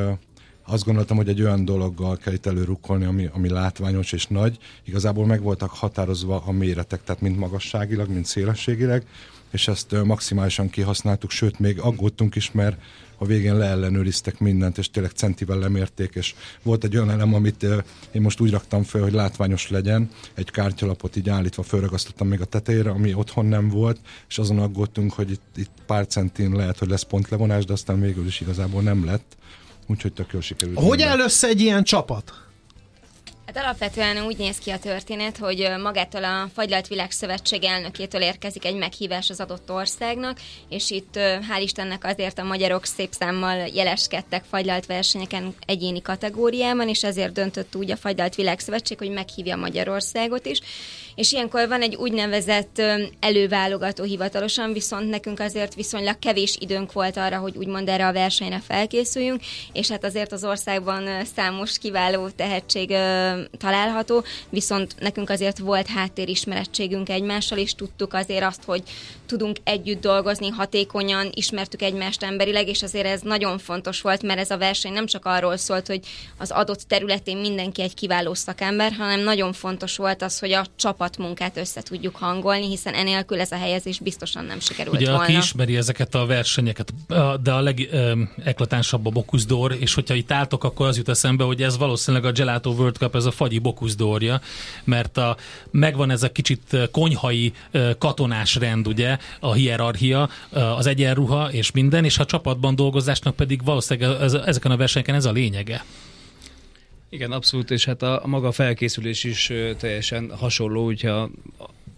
Speaker 12: azt gondoltam, hogy egy olyan dologgal kell itt előrukkolni, ami, ami látványos és nagy. Igazából meg voltak határozva a méretek, tehát mind magasságilag, mind szélességileg, és ezt maximálisan kihasználtuk, sőt, még aggódtunk is, mert a végén leellenőriztek mindent, és tényleg centivel lemérték, és volt egy olyan elem, amit én most úgy raktam fel, hogy látványos legyen, egy kártyalapot így állítva fölragasztottam még a tetejére, ami otthon nem volt, és azon aggódtunk, hogy itt, itt pár centin lehet, hogy lesz pontlevonás, de aztán végül is igazából nem lett, úgyhogy tök jól sikerült.
Speaker 3: Hogy
Speaker 12: minden.
Speaker 3: áll össze egy ilyen csapat?
Speaker 10: Hát alapvetően úgy néz ki a történet, hogy magától a Fagylalt Világszövetség elnökétől érkezik egy meghívás az adott országnak, és itt hál' Istennek azért a magyarok szép számmal jeleskedtek fagylalt versenyeken egyéni kategóriában, és ezért döntött úgy a Fagylalt Világszövetség, hogy meghívja Magyarországot is. És ilyenkor van egy úgynevezett előválogató hivatalosan, viszont nekünk azért viszonylag kevés időnk volt arra, hogy úgymond erre a versenyre felkészüljünk, és hát azért az országban számos kiváló tehetség található, viszont nekünk azért volt háttérismerettségünk egymással, és tudtuk azért azt, hogy tudunk együtt dolgozni hatékonyan, ismertük egymást emberileg, és azért ez nagyon fontos volt, mert ez a verseny nem csak arról szólt, hogy az adott területén mindenki egy kiváló szakember, hanem nagyon fontos volt az, hogy a csapatmunkát össze tudjuk hangolni, hiszen enélkül ez a helyezés biztosan nem sikerült
Speaker 4: Ugye,
Speaker 10: volna.
Speaker 4: aki ismeri ezeket a versenyeket, de a legeklatánsabb a Bocuse és hogyha itt álltok, akkor az jut eszembe, hogy ez valószínűleg a Gelato World Cup, ez a fagyi Bocuse mert a, megvan ez a kicsit konyhai ö, katonás rend, ugye, a hierarchia, az egyenruha és minden, és a csapatban dolgozásnak pedig valószínűleg ez, ezeken a versenyeken ez a lényege.
Speaker 13: Igen, abszolút, és hát a, a maga felkészülés is teljesen hasonló, hogyha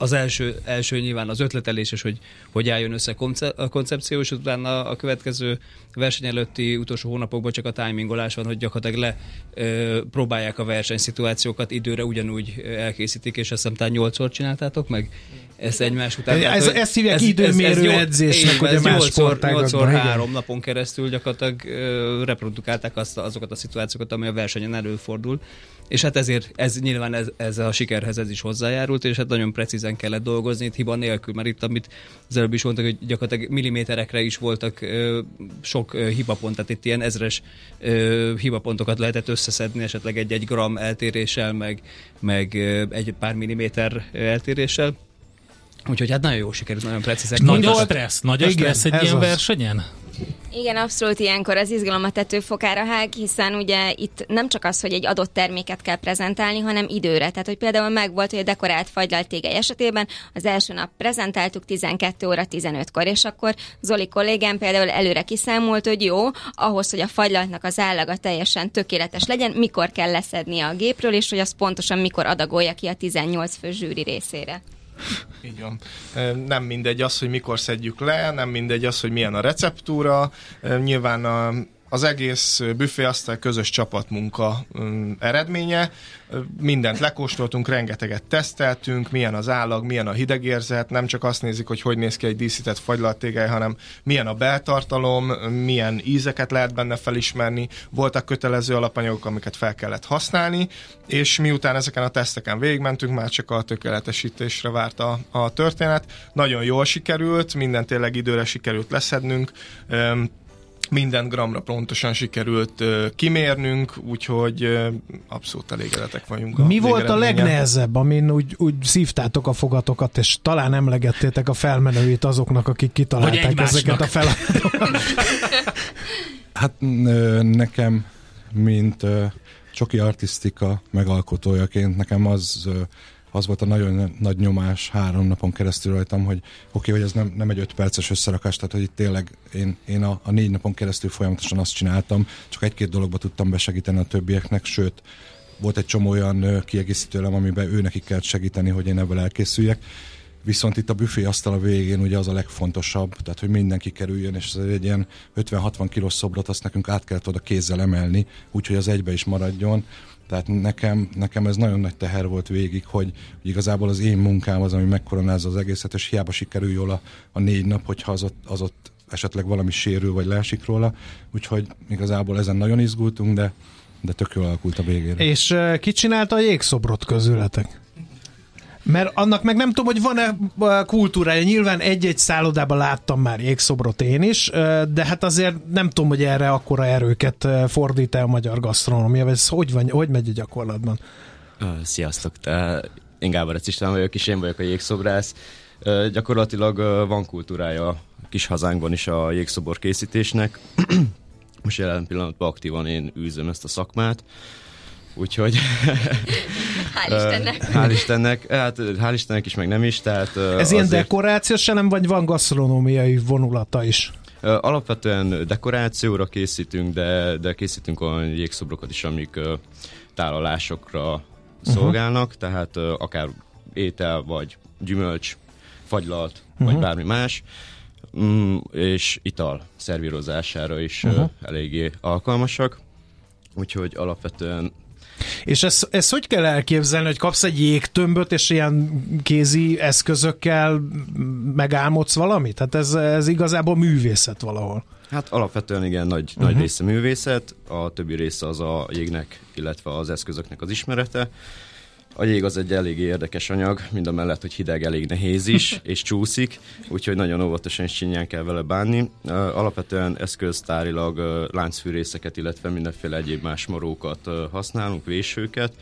Speaker 13: az első, első nyilván az ötletelés, és hogy, hogy álljon össze a koncepció, és utána a következő verseny előtti utolsó hónapokban csak a timingolás van, hogy gyakorlatilag le ö, próbálják a versenyszituációkat időre ugyanúgy elkészítik, és azt hiszem talán nyolcszor csináltátok meg ezt egymás után.
Speaker 3: Ez-
Speaker 13: Tehát, hogy
Speaker 3: ezt hívják időmérő
Speaker 13: nyol-
Speaker 3: edzésnek,
Speaker 13: így van,
Speaker 3: ugye
Speaker 13: ez
Speaker 3: más
Speaker 13: nyolcszor,
Speaker 3: sportágakban,
Speaker 13: nyolcszor
Speaker 3: igen.
Speaker 13: három napon keresztül gyakorlatilag ö, reprodukálták azt, azokat a szituációkat, ami a versenyen előfordul. És hát ezért ez nyilván ez, ez a sikerhez ez is hozzájárult, és hát nagyon precízen kellett dolgozni itt hiba nélkül, mert itt, amit az előbb is mondtak, hogy gyakorlatilag milliméterekre is voltak ö, sok ö, hibapont, tehát itt ilyen ezres ö, hibapontokat lehetett összeszedni, esetleg egy-egy gram eltéréssel, meg, meg ö, egy pár milliméter eltéréssel. Úgyhogy hát nagyon jó sikerült, nagyon precízen.
Speaker 4: Nagy a stressz, nagy a stressz egy ilyen
Speaker 13: az.
Speaker 4: versenyen?
Speaker 10: Igen, abszolút ilyenkor az izgalom a tetőfokára hág, hiszen ugye itt nem csak az, hogy egy adott terméket kell prezentálni, hanem időre. Tehát, hogy például megvolt, hogy a dekorált fagylalt tégely esetében az első nap prezentáltuk 12 óra 15-kor, és akkor Zoli kollégám például előre kiszámolt, hogy jó, ahhoz, hogy a fagylaltnak az állaga teljesen tökéletes legyen, mikor kell leszedni a gépről, és hogy az pontosan mikor adagolja ki a 18 fő zsűri részére.
Speaker 9: Így van. Nem mindegy az, hogy mikor szedjük le, nem mindegy az, hogy milyen a receptúra. Nyilván a, az egész büféasztal közös csapatmunka eredménye. Mindent lekóstoltunk, rengeteget teszteltünk, milyen az állag, milyen a hidegérzet, nem csak azt nézik, hogy hogy néz ki egy díszített fagylalttégely, hanem milyen a beltartalom, milyen ízeket lehet benne felismerni, voltak kötelező alapanyagok, amiket fel kellett használni, és miután ezeken a teszteken végigmentünk, már csak a tökéletesítésre várt a, a történet. Nagyon jól sikerült, minden tényleg időre sikerült leszednünk, minden gramra pontosan sikerült kimérnünk, úgyhogy abszolút elégedettek vagyunk.
Speaker 3: Mi volt a legnehezebb, amin úgy, úgy szívtátok a fogatokat, és talán emlegettétek a felmenőit azoknak, akik kitalálták ezeket a feladatokat?
Speaker 12: Hát nekem, mint csoki artisztika megalkotójaként, nekem az, az volt a nagyon nagy nyomás három napon keresztül rajtam, hogy oké, okay, hogy ez nem, nem egy öt perces összerakás, tehát hogy itt tényleg én, én a, a négy napon keresztül folyamatosan azt csináltam, csak egy-két dologba tudtam besegíteni a többieknek, sőt, volt egy csomó olyan ö, kiegészítő elem, amiben ő nekik kellett segíteni, hogy én ebből elkészüljek. Viszont itt a büfé asztal a végén ugye az a legfontosabb, tehát hogy mindenki kerüljön, és ez egy ilyen 50-60 kilós szobrot azt nekünk át kellett oda kézzel emelni, úgyhogy az egybe is maradjon. Tehát nekem, nekem ez nagyon nagy teher volt végig, hogy, hogy igazából az én munkám az, ami megkoronázza az egészet, és hiába sikerül jól a, a négy nap, hogyha az ott, az ott esetleg valami sérül, vagy leesik róla. Úgyhogy igazából ezen nagyon izgultunk, de, de tök jól alakult a végére.
Speaker 3: És uh, ki csinálta a jégszobrot közületek? Mert annak meg nem tudom, hogy van-e kultúrája. Nyilván egy-egy szállodában láttam már jégszobrot én is, de hát azért nem tudom, hogy erre akkora erőket fordít el a magyar gasztronómia, ez hogy, van, hogy megy a gyakorlatban?
Speaker 14: Sziasztok, én Gábor István vagyok, és én vagyok a jégszobrász. Gyakorlatilag van kultúrája a kis hazánkban is a jégszobor készítésnek. Most jelen pillanatban aktívan én űzöm ezt a szakmát. Úgyhogy...
Speaker 10: Hál' Istennek.
Speaker 14: Hál' Istennek. Hát hál' Istennek is, meg nem is. Tehát,
Speaker 3: Ez ilyen
Speaker 14: azért-
Speaker 3: dekorációs elem, vagy van gasztronómiai vonulata is?
Speaker 14: Alapvetően dekorációra készítünk, de, de készítünk olyan jégszobrokat is, amik tálalásokra szolgálnak, tehát ö, akár étel, vagy gyümölcs, fagylalt, vagy
Speaker 3: Mhm.
Speaker 14: bármi más, mm, és ital szervírozására is uh
Speaker 3: Mhm.
Speaker 14: eléggé alkalmasak. Úgyhogy alapvetően
Speaker 3: És ezt, ezt hogy kell elképzelni, hogy kapsz egy jégtömböt, és ilyen kézi eszközökkel megálmodsz valamit? Hát ez, ez igazából művészet valahol.
Speaker 14: Hát alapvetően igen, nagy, uh-huh.
Speaker 3: Mhm.
Speaker 14: nagy része művészet, a többi része az a jégnek, illetve az eszközöknek az ismerete. A jég az egy eléggé érdekes anyag, mind a mellett, hogy hideg, elég nehéz is, és csúszik, úgyhogy nagyon óvatosan és csinyán kell vele bánni. Alapvetően eszköztárilag láncfűrészeket, illetve mindenféle egyéb más morókat használunk, vésőket,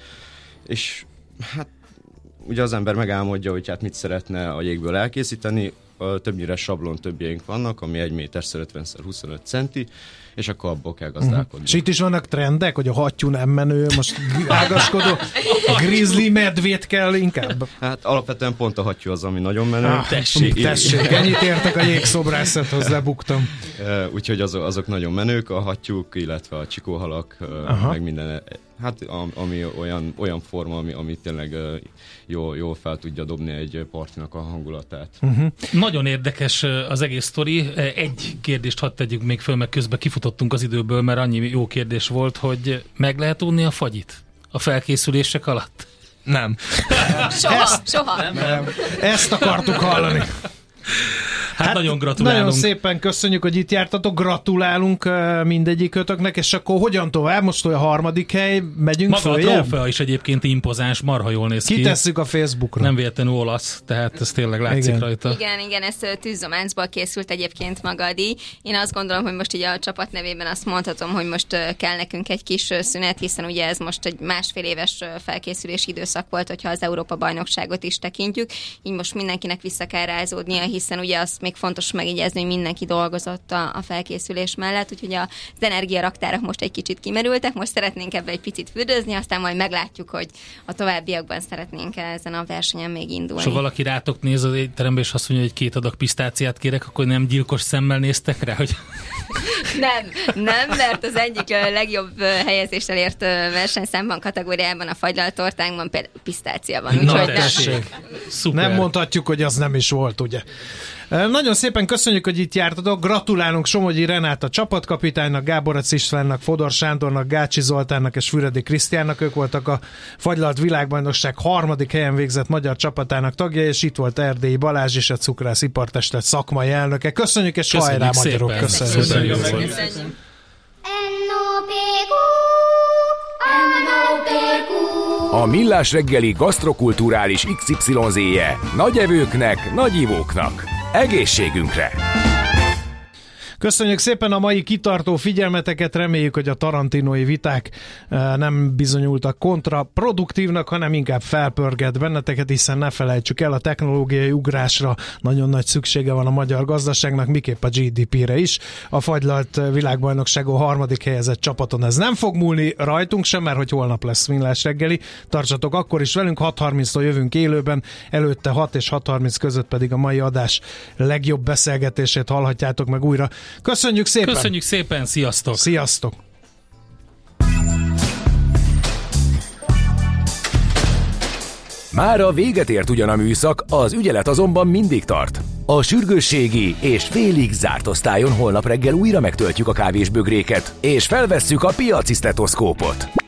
Speaker 14: és hát ugye az ember megálmodja, hogy hát mit szeretne a jégből elkészíteni, többnyire sablon többjeink vannak, ami 1 méter 50 25 centi, és akkor abból kell gazdálkodni.
Speaker 3: És itt is vannak trendek, hogy a hattyú nem menő, most ágaskodó, grizzly medvét kell inkább.
Speaker 14: Hát alapvetően pont a hattyú az, ami nagyon menő.
Speaker 3: Ah, tessék, tessék, ennyit értek a jégszobrászathoz, lebuktam.
Speaker 14: Úgyhogy azok, azok nagyon menők, a hattyúk, illetve a csikóhalak,
Speaker 3: Aha.
Speaker 14: meg minden, hát am- ami olyan, olyan forma, ami, ami tényleg jól, jól fel tudja dobni egy partinak a hangulatát.
Speaker 4: Uh-huh. Nagyon érdekes az egész sztori. Egy kérdést hadd tegyük még föl, meg közben kifutottunk az időből, mert annyi jó kérdés volt, hogy meg lehet unni a fagyit a felkészülések alatt?
Speaker 3: Nem.
Speaker 10: Soha, soha.
Speaker 3: Nem. Ezt akartuk hallani.
Speaker 4: Hát, nagyon gratulálunk.
Speaker 3: Nagyon szépen köszönjük, hogy itt jártatok, gratulálunk uh, mindegyikötöknek, és akkor hogyan tovább? Most olyan harmadik hely, megyünk
Speaker 4: Maga a
Speaker 3: följebb?
Speaker 4: trófea is egyébként impozáns, marha jól néz ki.
Speaker 3: Kitesszük a Facebookra.
Speaker 4: Nem véletlenül olasz, tehát ez tényleg látszik
Speaker 3: Igen.
Speaker 4: rajta.
Speaker 10: Igen, igen, ez ö, tűzzománcból készült egyébként maga a díj. Én azt gondolom, hogy most így a csapat nevében azt mondhatom, hogy most ö, kell nekünk egy kis szünet, hiszen ugye ez most egy másfél éves felkészülési időszak volt, hogyha az Európa bajnokságot is tekintjük. Így most mindenkinek vissza kell rázódnia, hiszen ugye azt még fontos megjegyezni, hogy mindenki dolgozott a, a felkészülés mellett, úgyhogy az energiaraktárak most egy kicsit kimerültek, most szeretnénk ebbe egy picit fürdőzni, aztán majd meglátjuk, hogy a továbbiakban szeretnénk ezen a versenyen még indulni.
Speaker 4: És ha valaki rátok néz az étterembe, és azt mondja, hogy két adag pisztáciát kérek, akkor nem gyilkos szemmel néztek rá, hogy
Speaker 10: Nem, nem, mert az egyik legjobb helyezéssel ért versenyszámban kategóriában a fagylaltortánkban például pisztácia van.
Speaker 3: Na
Speaker 10: úgyhogy nem.
Speaker 3: tessék. Nem mondhatjuk, hogy az nem is volt, ugye? Nagyon szépen köszönjük, hogy itt jártatok. Gratulálunk Somogyi Renáta csapatkapitánynak, Gáborac Istvánnak, Fodor Sándornak, Gácsi Zoltánnak és Füredi Krisztiánnak. Ők voltak a Fagylalt Világbajnokság harmadik helyen végzett magyar csapatának tagja, és itt volt Erdélyi Balázs és a Cukrász Ipartestet szakmai elnöke. Köszönjük, és
Speaker 4: Köszönjük
Speaker 3: hajrá
Speaker 4: szépen.
Speaker 3: magyarok! Köszönjük.
Speaker 4: Köszönjük.
Speaker 3: Köszönjük.
Speaker 10: Köszönjük.
Speaker 7: A Millás reggeli gasztrokulturális XYZ-je nagy evőknek, nagy ivóknak. Egészségünkre!
Speaker 3: Köszönjük szépen a mai kitartó figyelmeteket, reméljük, hogy a tarantinói viták eh, nem bizonyultak kontraproduktívnak, hanem inkább felpörget benneteket, hiszen ne felejtsük el, a technológiai ugrásra nagyon nagy szüksége van a magyar gazdaságnak, miképp a GDP-re is. A fagylalt világbajnokságon harmadik helyezett csapaton ez nem fog múlni rajtunk sem, mert hogy holnap lesz Millás reggeli. Tartsatok akkor is velünk, 6.30-tól jövünk élőben, előtte 6 és 6.30 között pedig a mai adás legjobb beszélgetését hallhatjátok meg újra. Köszönjük szépen!
Speaker 4: Köszönjük szépen, sziasztok!
Speaker 3: Sziasztok!
Speaker 7: Már a véget ért ugyan a műszak, az ügyelet azonban mindig tart. A sürgősségi és félig zárt osztályon holnap reggel újra megtöltjük a kávésbögréket, és felvesszük a piacisztetoszkópot.